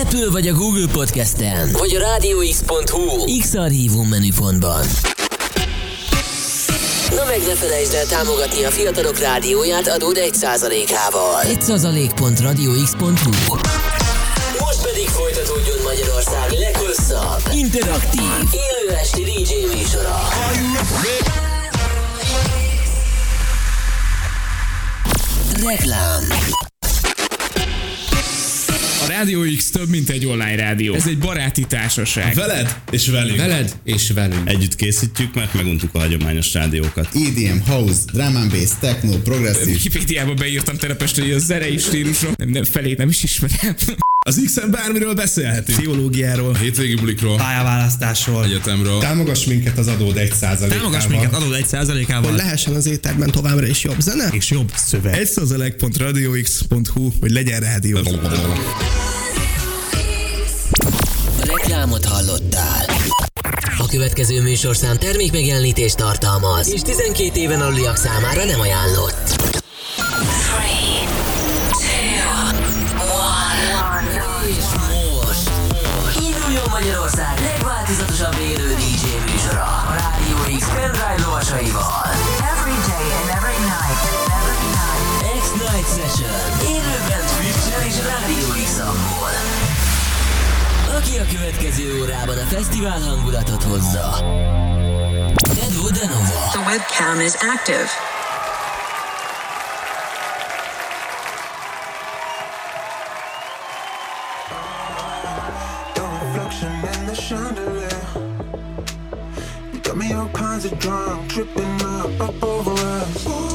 Apple vagy a Google Podcast-en, vagy a rádióx.hu X-Archívum menüpontban. Na meg ne felejtsd el támogatni a fiatalok rádióját adód 1%-ával. 1%.radiox.hu Most pedig folytatódjon Magyarország leghosszabb, interaktív, élő esti DJ műsora. Reklám A Rádió X több, mint egy online rádió. Ez egy baráti társaság. Veled és velünk. Veled és velünk. Együtt készítjük, mert meguntuk a hagyományos rádiókat. EDM, house, drum and bass, techno, progresszív. Wikipédiába beírtam telepest, hogy a zenei stílusom nem, nem, felét nem is ismerem. Az X-en bármiről beszélhetünk. Pszichológiáról, hétvégi bulikról, pályaválasztásról, egyetemről. Támogass minket az adód 1% Támogass minket adód 1 százalékával. Hogy lehessen az éterben továbbra is jobb zene. És jobb szöveg. 1 százalék.radiox.hu, hogy legyen rádió. Reklámot hallottál. A következő műsorszám termék megjelenítést tartalmaz, és 12 éven aluliak számára nem ajánlott. Legváltozatosabb élő DJ műsora a Rádió X pendrive lovasaival. Every day and every night. Every night. X-Night Session. Élőben Twitch-en és Rádió x Aki a következő órában a fesztivál hangulatot hozza. Edu Denova. The webcam is active. Reflection in the chandelier. Kinds of drunk, tripping up, up over us.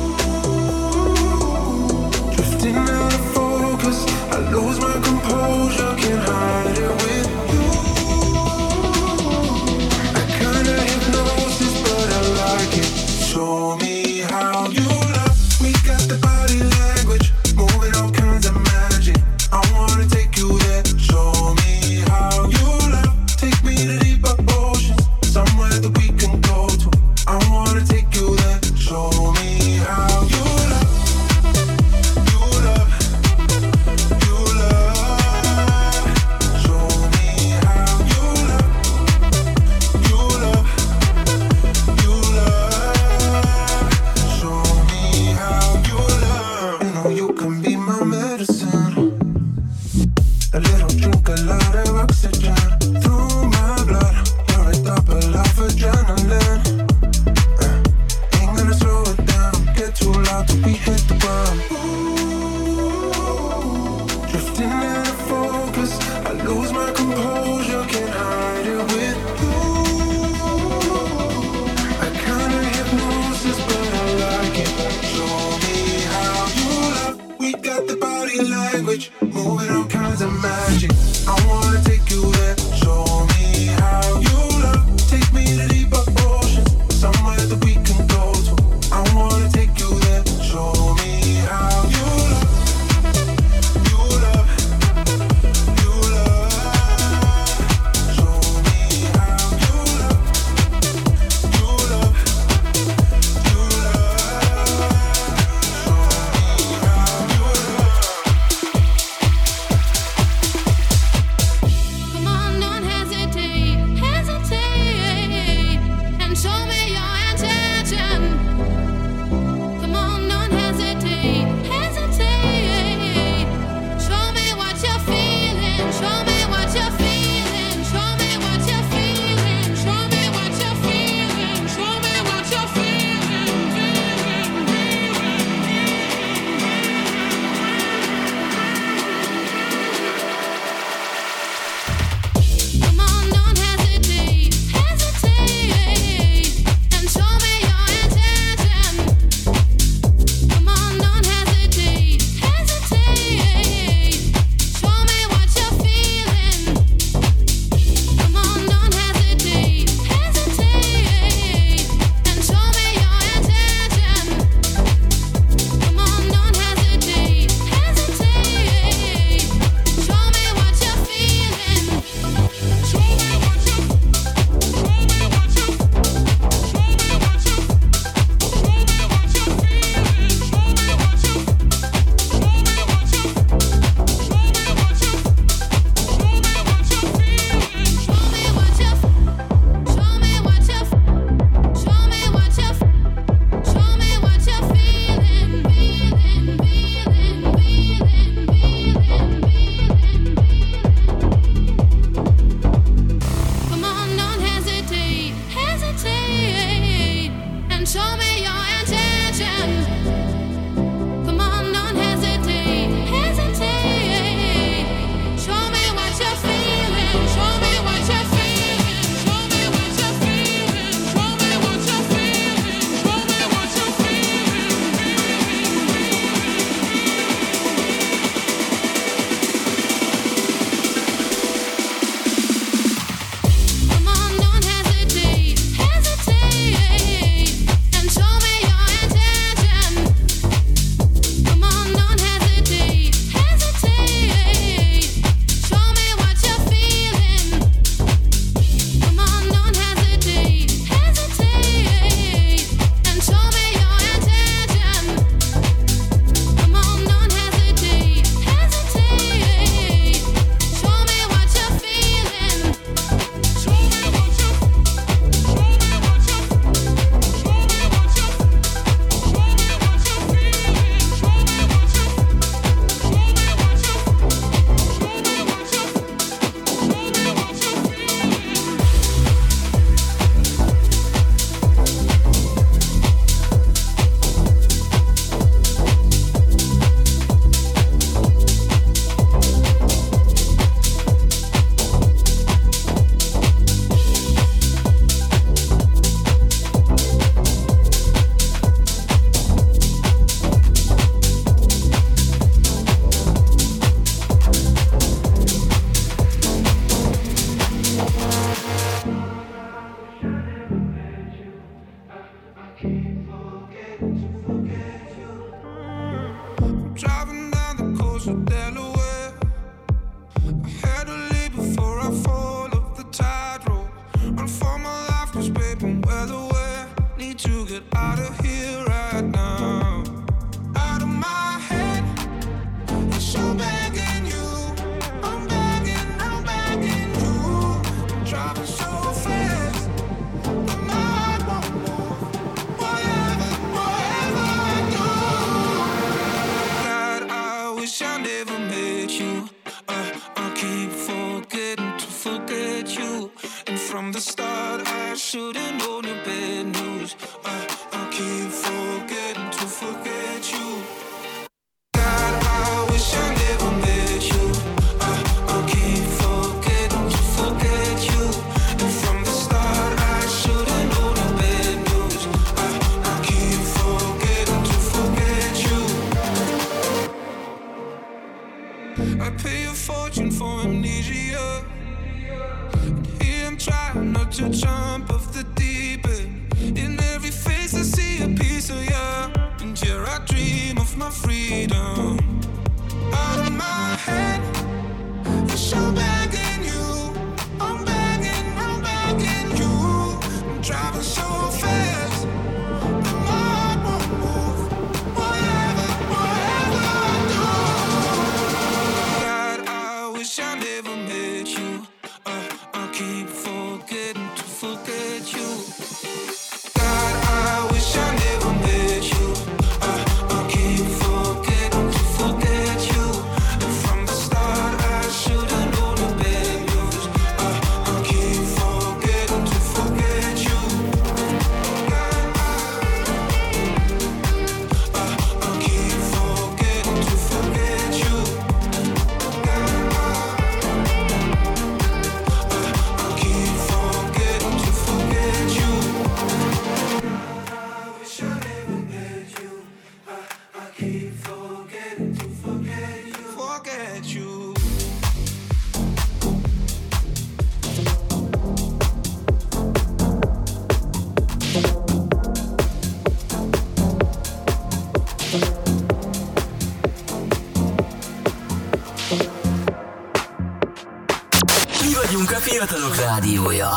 Fiatalok rádiója.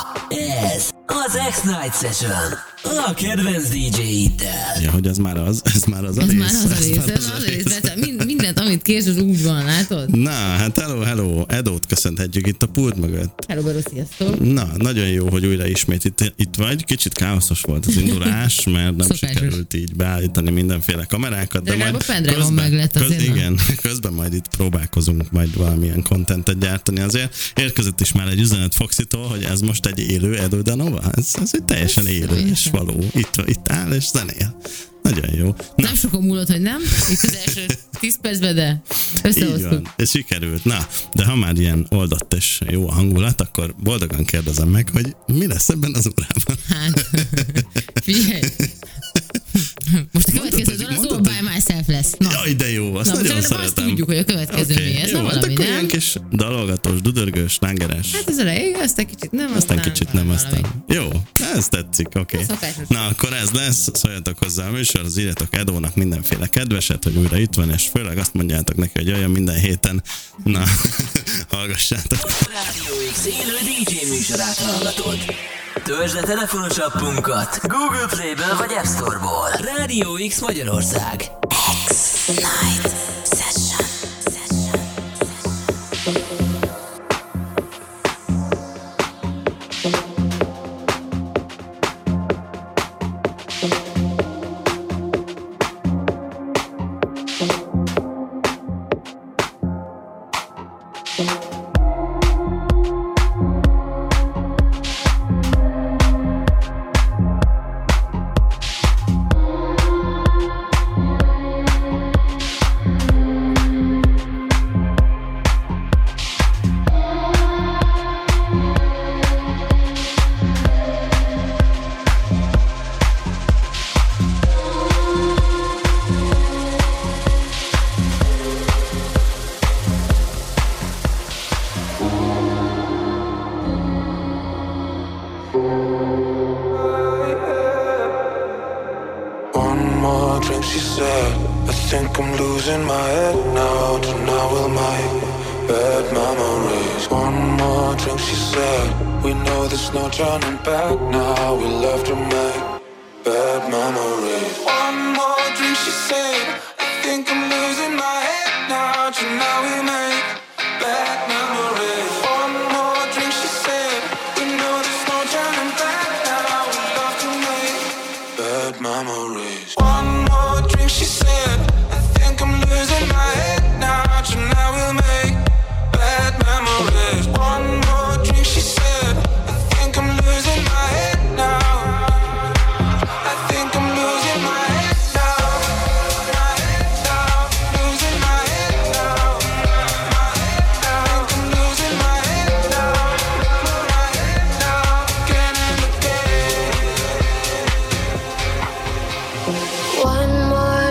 Ez az X-Night Session. A kedvenc DJ-iddel. Ja, hogy az már az, ez már az a Ez rész. már az a rész, már ez az a rész. Tehát mind- Mindent, amit kérsz, az úgy van, látod? Na, hát hello, hello, Edót köszönhetjük itt a pult mögött. Hello, Baró, sziasztok. Na, nagyon jó, hogy újra ismét itt, itt vagy. Kicsit káoszos volt az indulás, mert nem Szokásos. sikerült így beállítani mindenféle kamerákat. De legalább a pendrive-on meg lett azért, na. Igen, közben majd itt próbálkozunk majd valamilyen kontentet gyártani azért. Érkezett is már egy üzenet Foxitól, hogy ez most egy élő Edo Danova. Ez, ez egy teljesen élő és való. Itt, itt áll és zenél. Nagyon jó. Na, Nem sokan múlott, hogy nem? Itt az első 10 percben, de összehoztuk. ez sikerült. Na, de ha már ilyen oldott és jó a hangulat, akkor boldogan kérdezem meg, hogy mi lesz ebben az órában. Hát, figyelj. Most a következő lesz. Na, Jaj, de jó, azt Na, most nagyon legalább azt szeretem. tudjuk, hogy a következő Oké, mi. Ez jó, nem hát valami, akkor nem? kis dalolgatós, dudörgős, slágeres. hát ez elejé, aztán kicsit nem, Aztán kicsit nem, aztán. Jó, ez tetszik, oké. Okay. Na, akkor ez lesz, szóljatok hozzá a műsorhoz, írjatok Edónak mindenféle kedveset, hogy újra itt van, és főleg azt mondjátok neki, hogy jöjjön minden héten. Na, hallgassátok. Rádió X élő DJ műsorát hallgatod. Töltsd le telefonos appunkat Google Play-ből vagy App Store-ból. Rádió X Magyarország. X-Night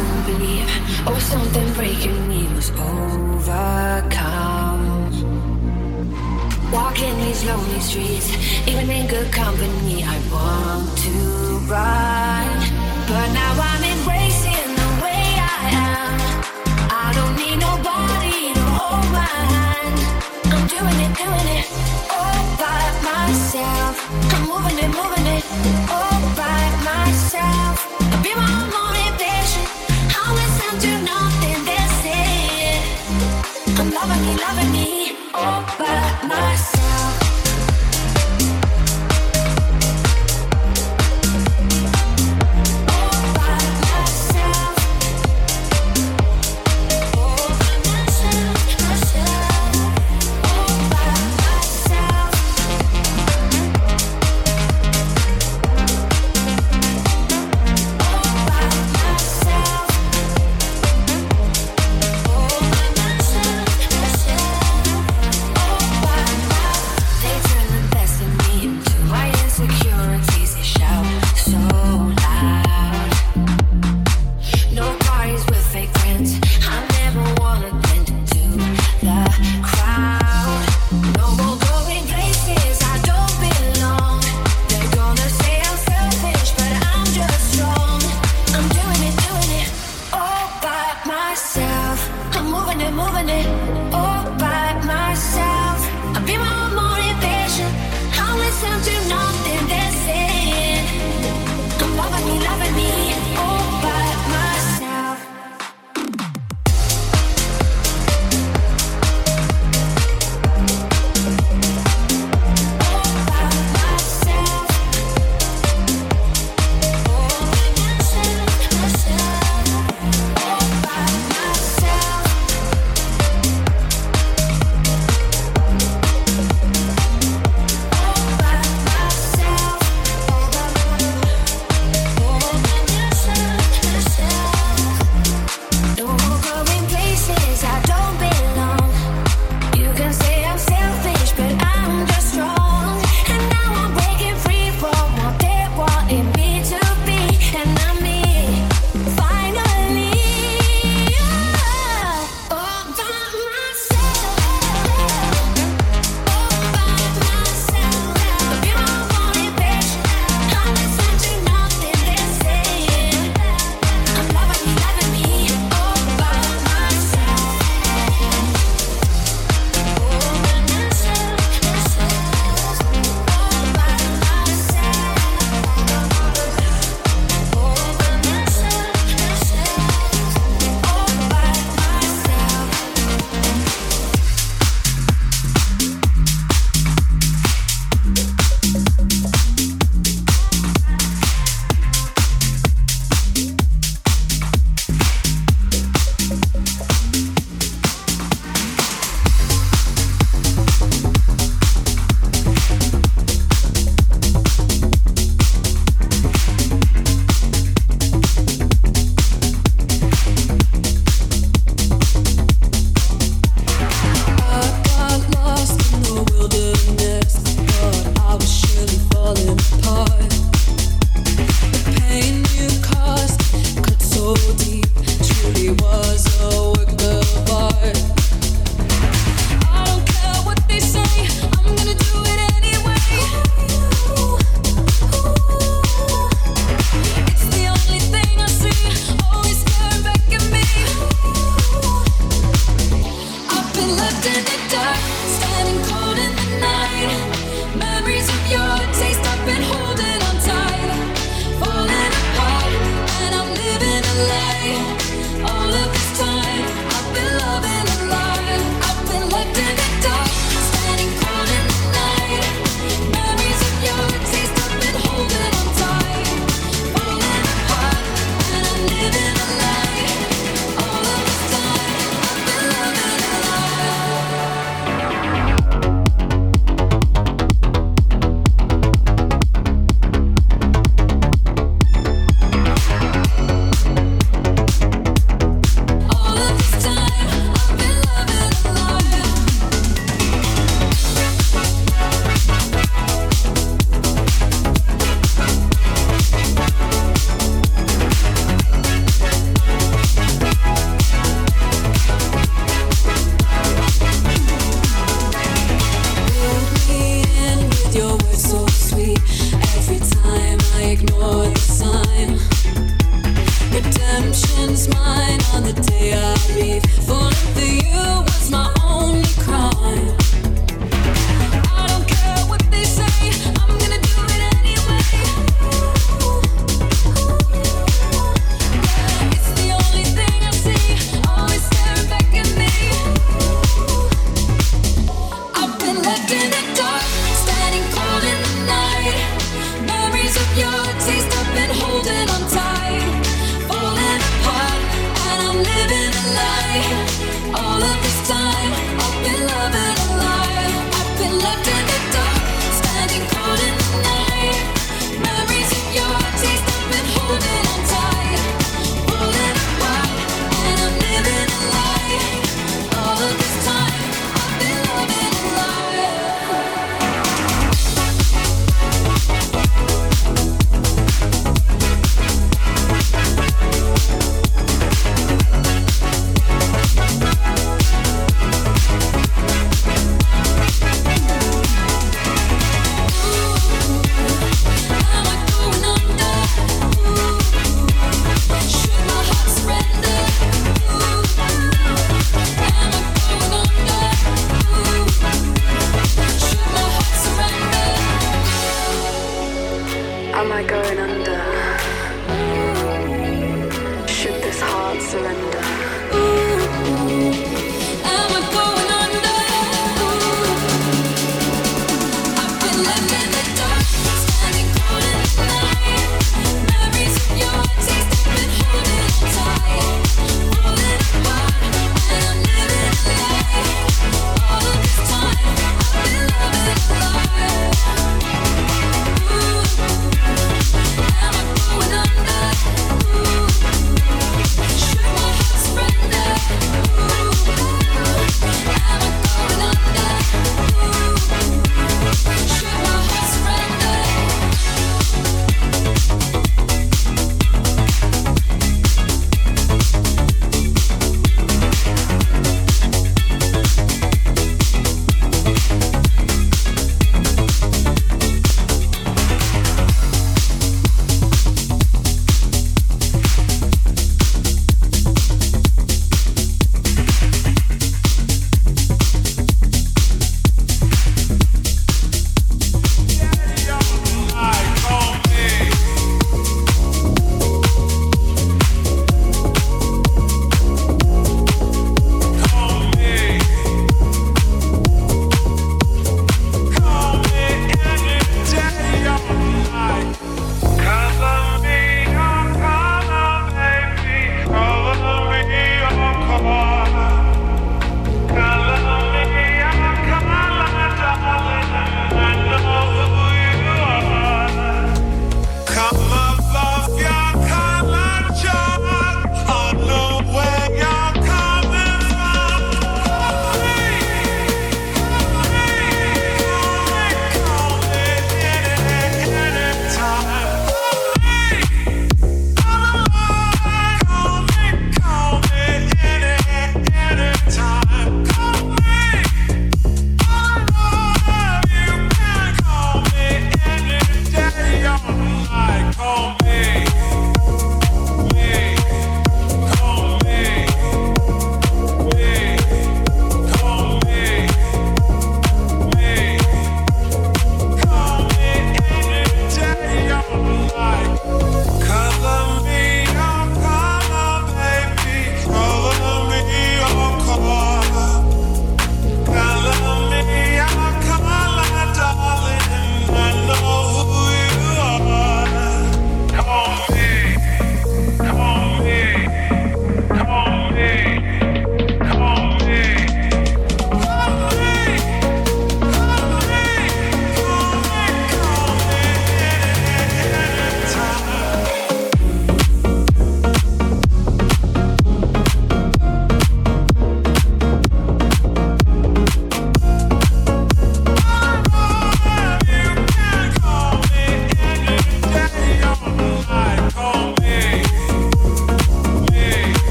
My own belief. Oh, something breaking me was overcome. Walking these lonely streets, even in good company, I want to run. But now I'm embracing the way I am. I don't need nobody to hold my hand. I'm doing it, doing it all by myself. I'm moving it, moving it all by myself. loving me, oh, but.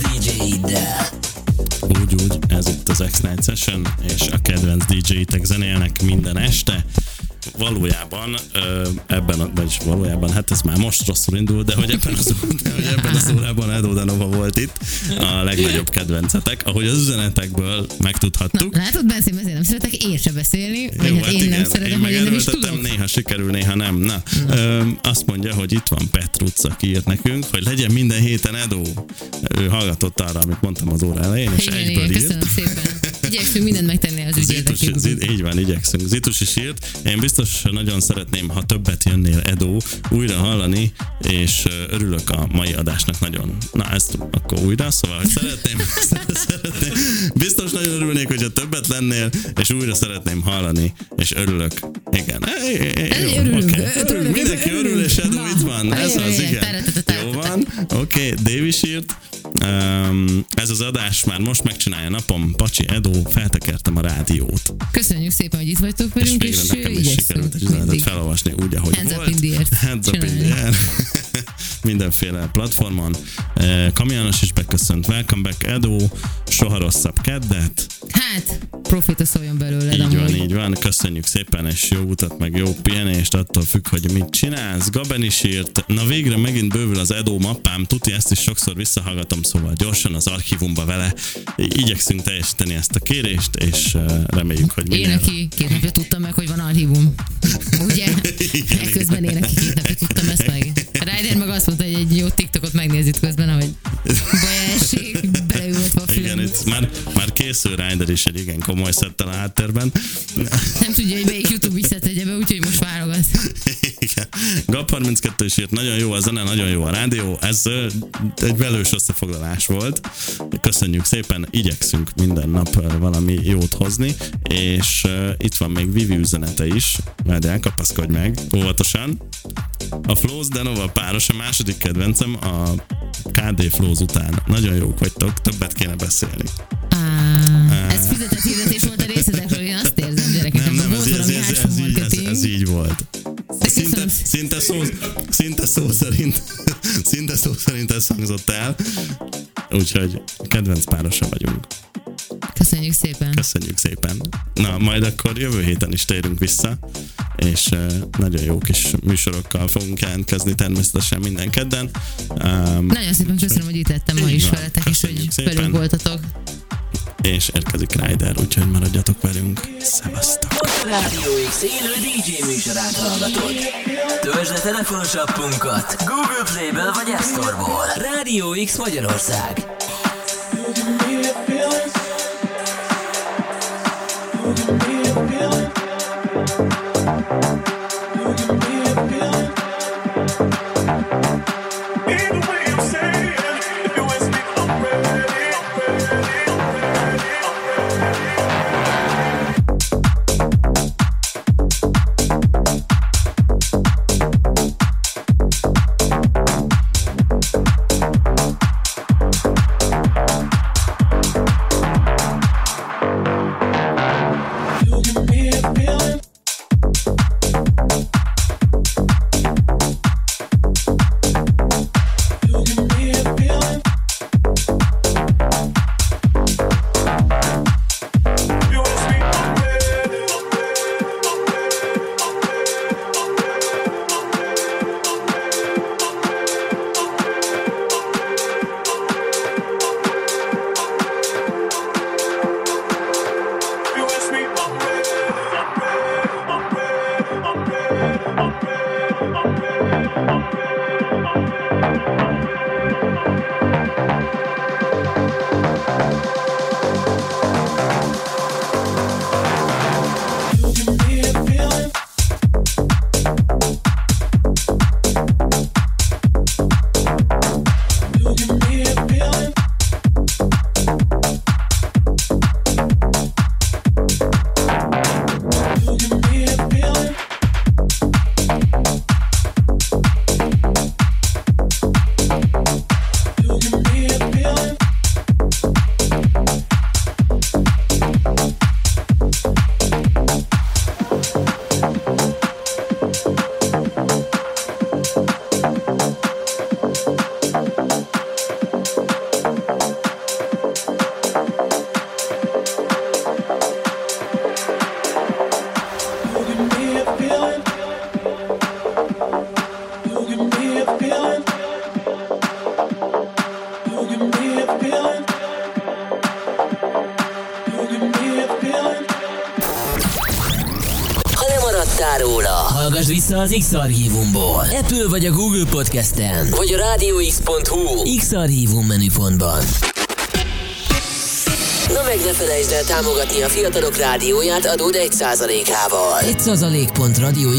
DJ-iddel. Úgy, úgy, ez itt az X-Night Session, és a kedvenc DJ-tek zenélnek minden este. Valójában ebben, a, vagyis valójában, hát ez már most rosszul indul, de hogy ebben az, de hogy ebben az órában Edo Danova volt itt, a legnagyobb kedvencetek, ahogy az üzenetekből megtudhattuk. Látod, Benszín, ezért nem szeretek én se beszélni, vagy hát én nem szeretem, én vagy én nem is tudok. néha sikerül, néha nem. Na, ö, azt mondja, hogy itt van Petruc, aki írt nekünk, hogy legyen minden héten Edo. Ő hallgatott arra, amit mondtam az óra elején, és Igen, egyből igen, írt. köszönöm szépen. Igyekszünk mindent megtenni az ügy Zitus, így van, igyekszünk. Zitus is írt. Én biztos nagyon szeretném, ha többet jönnél Edo újra hallani, és örülök a mai adásnak nagyon. Na, ezt akkor újra, szóval, hogy szeretném, szeretném. Biztos nagyon örülnék, hogyha többet lennél, és újra szeretném hallani, és örülök. Igen. É, é, é, jó, Örülünk, oké. örülünk, Örülünk, Mindenki örül, és Edo itt van. Ez az, igen. Jó van. Oké, okay, Davis írt. Ez az adás már most megcsinálja napom. Pacsi Edo, feltekertem a rádiót. Köszönjük szépen, hogy itt vagytok És velünk, végre és, nekem is sikerült egy üzenetet felolvasni úgy, ahogy Hands up volt. in the air. Hands up in the Csinálni. air. Mindenféle platformon. Kamionos is beköszönt. Welcome back, Edo. Soha rosszabb keddet. Hát, profita szóljon belőled Így van, így van. Köszönjük szépen, és jó utat, meg jó pihenést, attól függ, hogy mit csinálsz. Gaben is írt, na végre megint bővül az Edo mappám, tuti ezt is sokszor visszahallgatom, szóval gyorsan az archívumba vele. Igyekszünk teljesíteni ezt a kérést, és reméljük, hogy Én minél... neki két napja tudtam meg, hogy van archívum. Ugye? Ekközben én neki két napja tudtam ezt meg. Ryder meg azt mondta, hogy egy jó TikTokot megnéz itt közben, ahogy baj a Igen, film. itt már, már készül Ryder is egy igen komoly szettel a háttérben. Nem tudja, hogy melyik YouTube is tegye be, úgyhogy most válogat. Igen. GAP32 is írt, nagyon jó a zene, nagyon jó a rádió. Ez egy velős összefoglalás volt. Köszönjük szépen, igyekszünk minden nap valami jót hozni, és uh, itt van még Vivi üzenete is. Majd elkapaszkodj meg, óvatosan. A Flows Denova páros a második kedvencem a KD Flows után. Nagyon jók vagytok, többet kéne beszélni. Á, ez fizetett hirdetés volt a részletekről, én azt érzem, gyerekek. Nem, nem, ez, ez, ez, ez, így, ez, ez így volt. Szinte, szinte, szó, szinte szó szerint szinte szó szerint ez hangzott el. Úgyhogy kedvenc párosa vagyunk. Köszönjük szépen. Köszönjük szépen. Na, majd akkor jövő héten is térünk vissza, és nagyon jó kis műsorokkal fogunk jelentkezni természetesen minden kedden. Um, Nagyon szépen köszönöm, hogy itt lettem ma is van. veletek, és hogy szépen. velünk voltatok. és érkezik Ryder, úgyhogy maradjatok velünk. Szevasztok! Rádió X élő DJ műsorát hallgatod. Töltsd le telefonos appunkat Google Play-ből vagy App Store-ból. Rádió X Magyarország. Vissza az X-Archívumból. Apple vagy a Google Podcasten, vagy a rádióx.hu X-Archívum menüpontban. Na meg ne felejtsd el támogatni a fiatalok rádióját adód 1%-ával. 1%.radiox.hu